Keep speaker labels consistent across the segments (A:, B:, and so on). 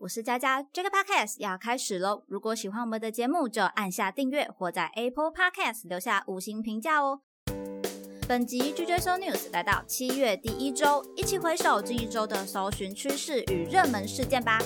A: 我是佳佳，这个 podcast 要开始喽！如果喜欢我们的节目，就按下订阅或在 Apple Podcast 留下五星评价哦。本集 GJSO News 来到七月第一周，一起回首这一周的搜寻趋势与热门事件吧。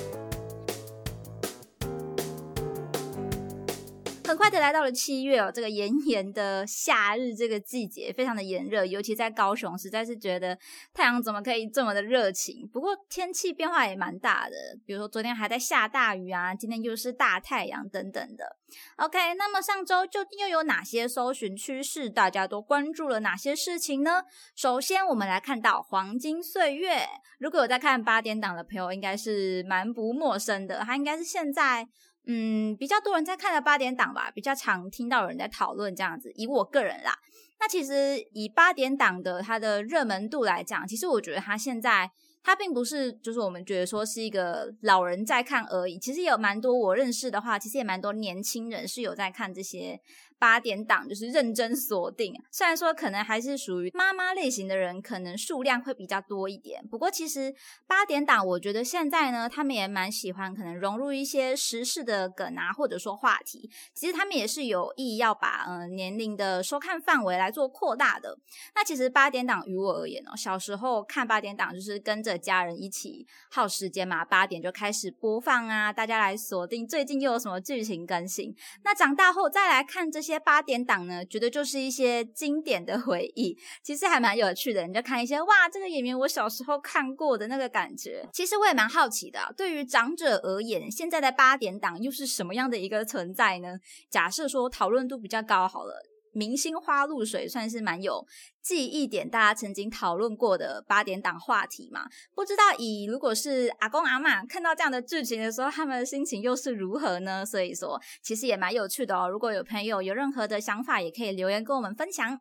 A: 很快的来到了七月哦，这个炎炎的夏日这个季节非常的炎热，尤其在高雄，实在是觉得太阳怎么可以这么的热情？不过天气变化也蛮大的，比如说昨天还在下大雨啊，今天又是大太阳等等的。OK，那么上周究竟又有哪些搜寻趋势？大家都关注了哪些事情呢？首先我们来看到黄金岁月，如果有在看八点档的朋友，应该是蛮不陌生的，它应该是现在。嗯，比较多人在看的八点档吧，比较常听到有人在讨论这样子。以我个人啦，那其实以八点档的它的热门度来讲，其实我觉得它现在。它并不是，就是我们觉得说是一个老人在看而已。其实也有蛮多我认识的话，其实也蛮多年轻人是有在看这些八点档，就是认真锁定。虽然说可能还是属于妈妈类型的人，可能数量会比较多一点。不过其实八点档，我觉得现在呢，他们也蛮喜欢可能融入一些时事的梗啊，或者说话题。其实他们也是有意要把嗯年龄的收看范围来做扩大的。那其实八点档于我而言哦，小时候看八点档就是跟着。家人一起耗时间嘛，八点就开始播放啊，大家来锁定最近又有什么剧情更新。那长大后再来看这些些八点档呢，觉得就是一些经典的回忆，其实还蛮有趣的。你就看一些哇，这个演员我小时候看过的那个感觉。其实我也蛮好奇的，对于长者而言，现在的八点档又是什么样的一个存在呢？假设说讨论度比较高好了。明星花露水算是蛮有记忆点，大家曾经讨论过的八点档话题嘛？不知道以如果是阿公阿妈看到这样的剧情的时候，他们的心情又是如何呢？所以说，其实也蛮有趣的哦。如果有朋友有任何的想法，也可以留言跟我们分享。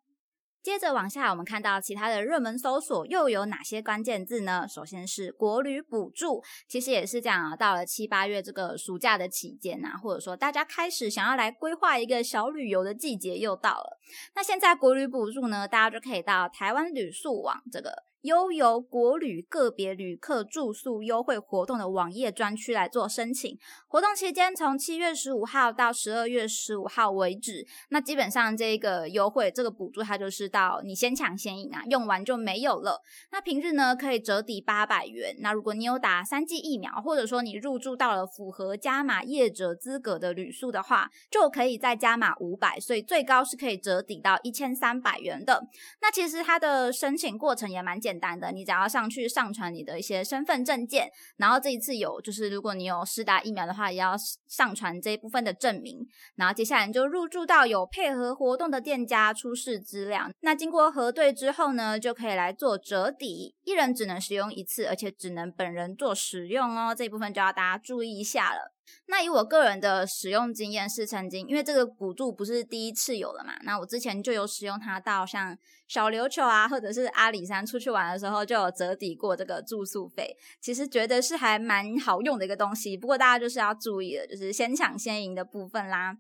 A: 接着往下，我们看到其他的热门搜索又有哪些关键字呢？首先是国旅补助，其实也是这样啊。到了七八月这个暑假的期间呐，或者说大家开始想要来规划一个小旅游的季节又到了。那现在国旅补助呢，大家就可以到台湾旅宿网这个。悠游国旅个别旅客住宿优惠活动的网页专区来做申请，活动期间从七月十五号到十二月十五号为止。那基本上这个优惠这个补助它就是到你先抢先赢啊，用完就没有了。那平日呢可以折抵八百元。那如果你有打三剂疫苗，或者说你入住到了符合加码业者资格的旅宿的话，就可以再加码五百，所以最高是可以折抵到一千三百元的。那其实它的申请过程也蛮简。简单的，你只要上去上传你的一些身份证件，然后这一次有就是，如果你有施打疫苗的话，也要上传这一部分的证明。然后接下来你就入住到有配合活动的店家，出示资料。那经过核对之后呢，就可以来做折抵，一人只能使用一次，而且只能本人做使用哦。这一部分就要大家注意一下了。那以我个人的使用经验是，曾经因为这个补助不是第一次有了嘛，那我之前就有使用它到像小琉球啊，或者是阿里山出去玩的时候，就有折抵过这个住宿费。其实觉得是还蛮好用的一个东西，不过大家就是要注意的，就是先抢先赢的部分啦。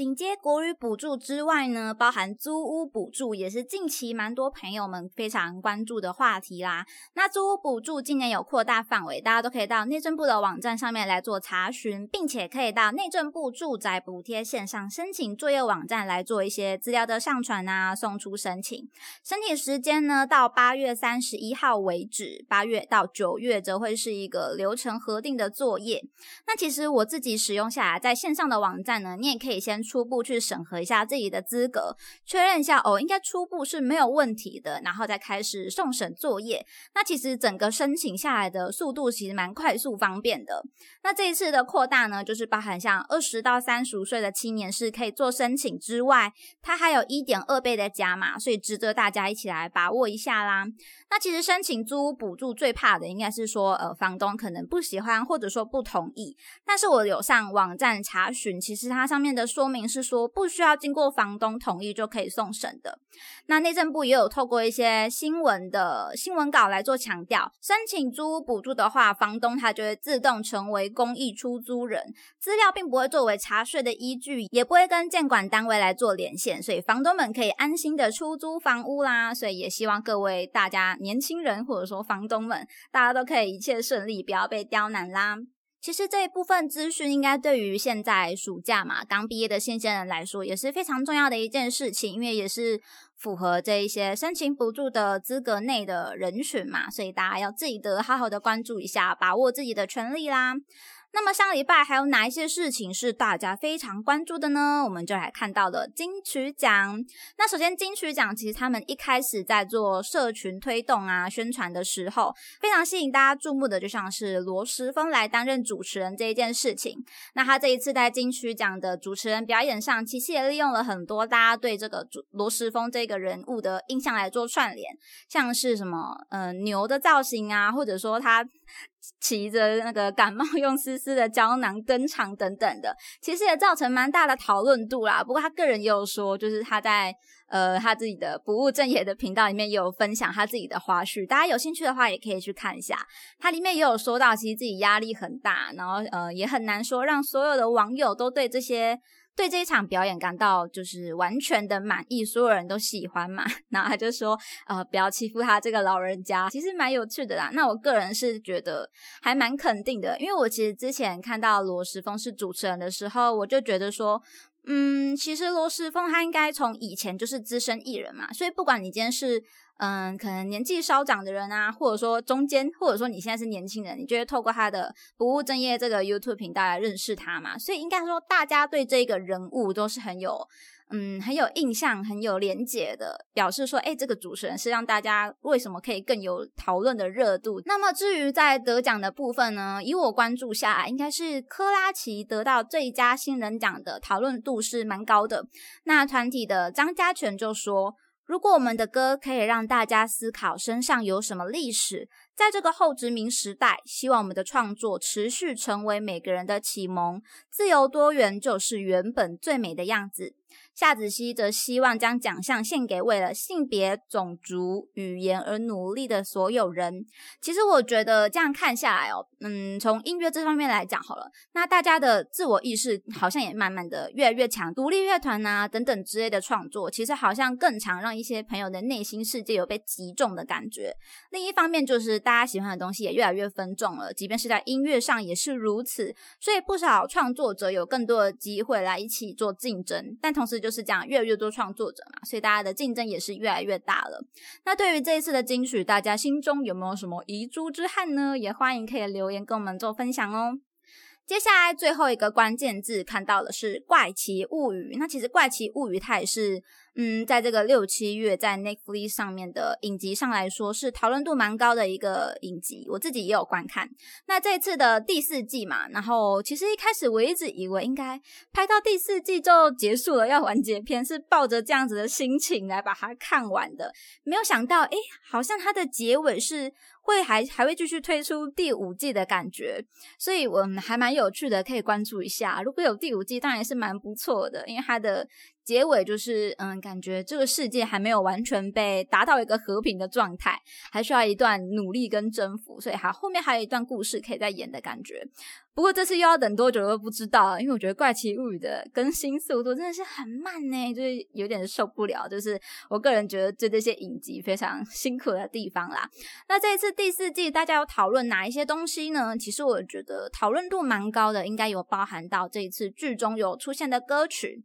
A: 紧接国旅补助之外呢，包含租屋补助也是近期蛮多朋友们非常关注的话题啦。那租屋补助今年有扩大范围，大家都可以到内政部的网站上面来做查询，并且可以到内政部住宅补贴线上申请作业网站来做一些资料的上传啊，送出申请。申请时间呢，到八月三十一号为止，八月到九月则会是一个流程核定的作业。那其实我自己使用下来，在线上的网站呢，你也可以先。初步去审核一下自己的资格，确认一下哦，应该初步是没有问题的，然后再开始送审作业。那其实整个申请下来的速度其实蛮快速方便的。那这一次的扩大呢，就是包含像二十到三十五岁的青年是可以做申请之外，它还有一点二倍的加码，所以值得大家一起来把握一下啦。那其实申请租屋补助最怕的应该是说，呃，房东可能不喜欢或者说不同意。但是我有上网站查询，其实它上面的说明是说不需要经过房东同意就可以送审的。那内政部也有透过一些新闻的新闻稿来做强调，申请租屋补助的话，房东他就会自动成为公益出租人，资料并不会作为查税的依据，也不会跟监管单位来做连线，所以房东们可以安心的出租房屋啦。所以也希望各位大家。年轻人或者说房东们，大家都可以一切顺利，不要被刁难啦。其实这一部分资讯应该对于现在暑假嘛刚毕业的新鲜人来说也是非常重要的一件事情，因为也是符合这一些申请补助的资格内的人群嘛，所以大家要记得好好的关注一下，把握自己的权利啦。那么上礼拜还有哪一些事情是大家非常关注的呢？我们就来看到了金曲奖。那首先金曲奖其实他们一开始在做社群推动啊宣传的时候，非常吸引大家注目的，就像是罗时丰来担任主持人这一件事情。那他这一次在金曲奖的主持人表演上，其实也利用了很多大家对这个主罗时丰这个人物的印象来做串联，像是什么呃牛的造型啊，或者说他。骑着那个感冒 用丝丝的胶囊登场等等的，其实也造成蛮大的讨论度啦。不过他个人也有说，就是他在呃他自己的不务正业的频道里面也有分享他自己的花絮，大家有兴趣的话也可以去看一下。他里面也有说到，其实自己压力很大，然后呃也很难说让所有的网友都对这些。对这一场表演感到就是完全的满意，所有人都喜欢嘛。然后他就说，呃，不要欺负他这个老人家，其实蛮有趣的啦。那我个人是觉得还蛮肯定的，因为我其实之前看到罗时丰是主持人的时候，我就觉得说，嗯，其实罗时丰他应该从以前就是资深艺人嘛，所以不管你今天是。嗯，可能年纪稍长的人啊，或者说中间，或者说你现在是年轻人，你就会透过他的不务正业这个 YouTube 频道来认识他嘛。所以应该说，大家对这个人物都是很有，嗯，很有印象、很有连结的，表示说，哎，这个主持人是让大家为什么可以更有讨论的热度。那么至于在得奖的部分呢，以我关注下，应该是科拉奇得到最佳新人奖的讨论度是蛮高的。那团体的张家权就说。如果我们的歌可以让大家思考身上有什么历史，在这个后殖民时代，希望我们的创作持续成为每个人的启蒙。自由多元就是原本最美的样子。夏子熙则希望将奖项献给为了性别、种族、语言而努力的所有人。其实我觉得这样看下来哦，嗯，从音乐这方面来讲好了，那大家的自我意识好像也慢慢的越来越强，独立乐团啊等等之类的创作，其实好像更常让一些朋友的内心世界有被击中的感觉。另一方面就是大家喜欢的东西也越来越分众了，即便是在音乐上也是如此，所以不少创作者有更多的机会来一起做竞争，但同时就。是这样，越来越多创作者嘛，所以大家的竞争也是越来越大了。那对于这一次的金曲，大家心中有没有什么遗珠之憾呢？也欢迎可以留言跟我们做分享哦。接下来最后一个关键字看到的是《怪奇物语》，那其实《怪奇物语》它也是。嗯，在这个六七月在 Netflix 上面的影集上来说，是讨论度蛮高的一个影集，我自己也有观看。那这次的第四季嘛，然后其实一开始我一直以为应该拍到第四季就结束了，要完结篇，是抱着这样子的心情来把它看完的。没有想到，哎，好像它的结尾是会还还会继续推出第五季的感觉，所以我们还蛮有趣的，可以关注一下。如果有第五季，当然也是蛮不错的，因为它的。结尾就是，嗯，感觉这个世界还没有完全被达到一个和平的状态，还需要一段努力跟征服，所以还后面还有一段故事可以再演的感觉。不过这次又要等多久都不知道，因为我觉得《怪奇物语》的更新速度真的是很慢呢，就是有点受不了。就是我个人觉得对这些影集非常辛苦的地方啦。那这一次第四季大家有讨论哪一些东西呢？其实我觉得讨论度蛮高的，应该有包含到这一次剧中有出现的歌曲。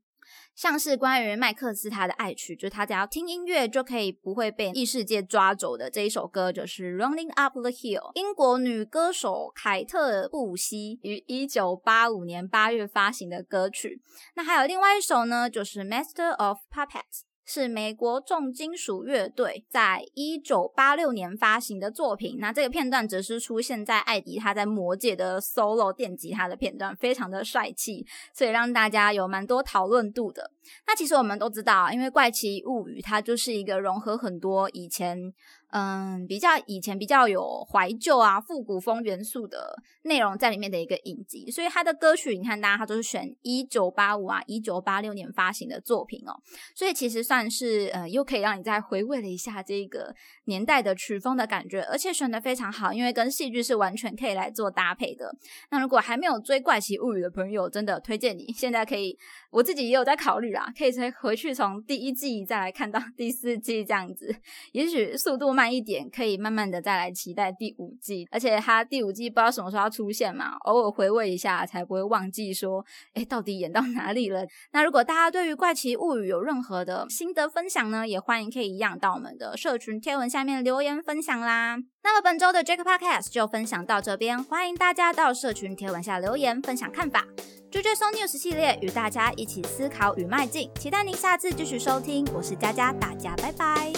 A: 像是关于麦克斯他的爱曲，就是他只要听音乐就可以不会被异世界抓走的这一首歌，就是《Running Up the Hill》。英国女歌手凯特·布希于一九八五年八月发行的歌曲。那还有另外一首呢，就是《Master of Puppets》。是美国重金属乐队在一九八六年发行的作品。那这个片段则是出现在艾迪他在魔界的 solo 电吉他的片段，非常的帅气，所以让大家有蛮多讨论度的。那其实我们都知道，因为《怪奇物语》它就是一个融合很多以前。嗯，比较以前比较有怀旧啊、复古风元素的内容在里面的一个影集，所以他的歌曲，你看大家他都是选一九八五啊、一九八六年发行的作品哦，所以其实算是呃，又可以让你再回味了一下这个年代的曲风的感觉，而且选的非常好，因为跟戏剧是完全可以来做搭配的。那如果还没有追《怪奇物语》的朋友，真的推荐你现在可以，我自己也有在考虑啦，可以再回去从第一季再来看到 第四季这样子，也许速度慢。一点，可以慢慢的再来期待第五季。而且它第五季不知道什么时候要出现嘛，偶尔回味一下才不会忘记说，哎，到底演到哪里了？那如果大家对于怪奇物语有任何的心得分享呢，也欢迎可以一样到我们的社群贴文下面留言分享啦。那么本周的 Jack Podcast 就分享到这边，欢迎大家到社群贴文下留言分享看法。J j So News 系列与大家一起思考与迈进，期待您下次继续收听。我是佳佳，大家拜拜。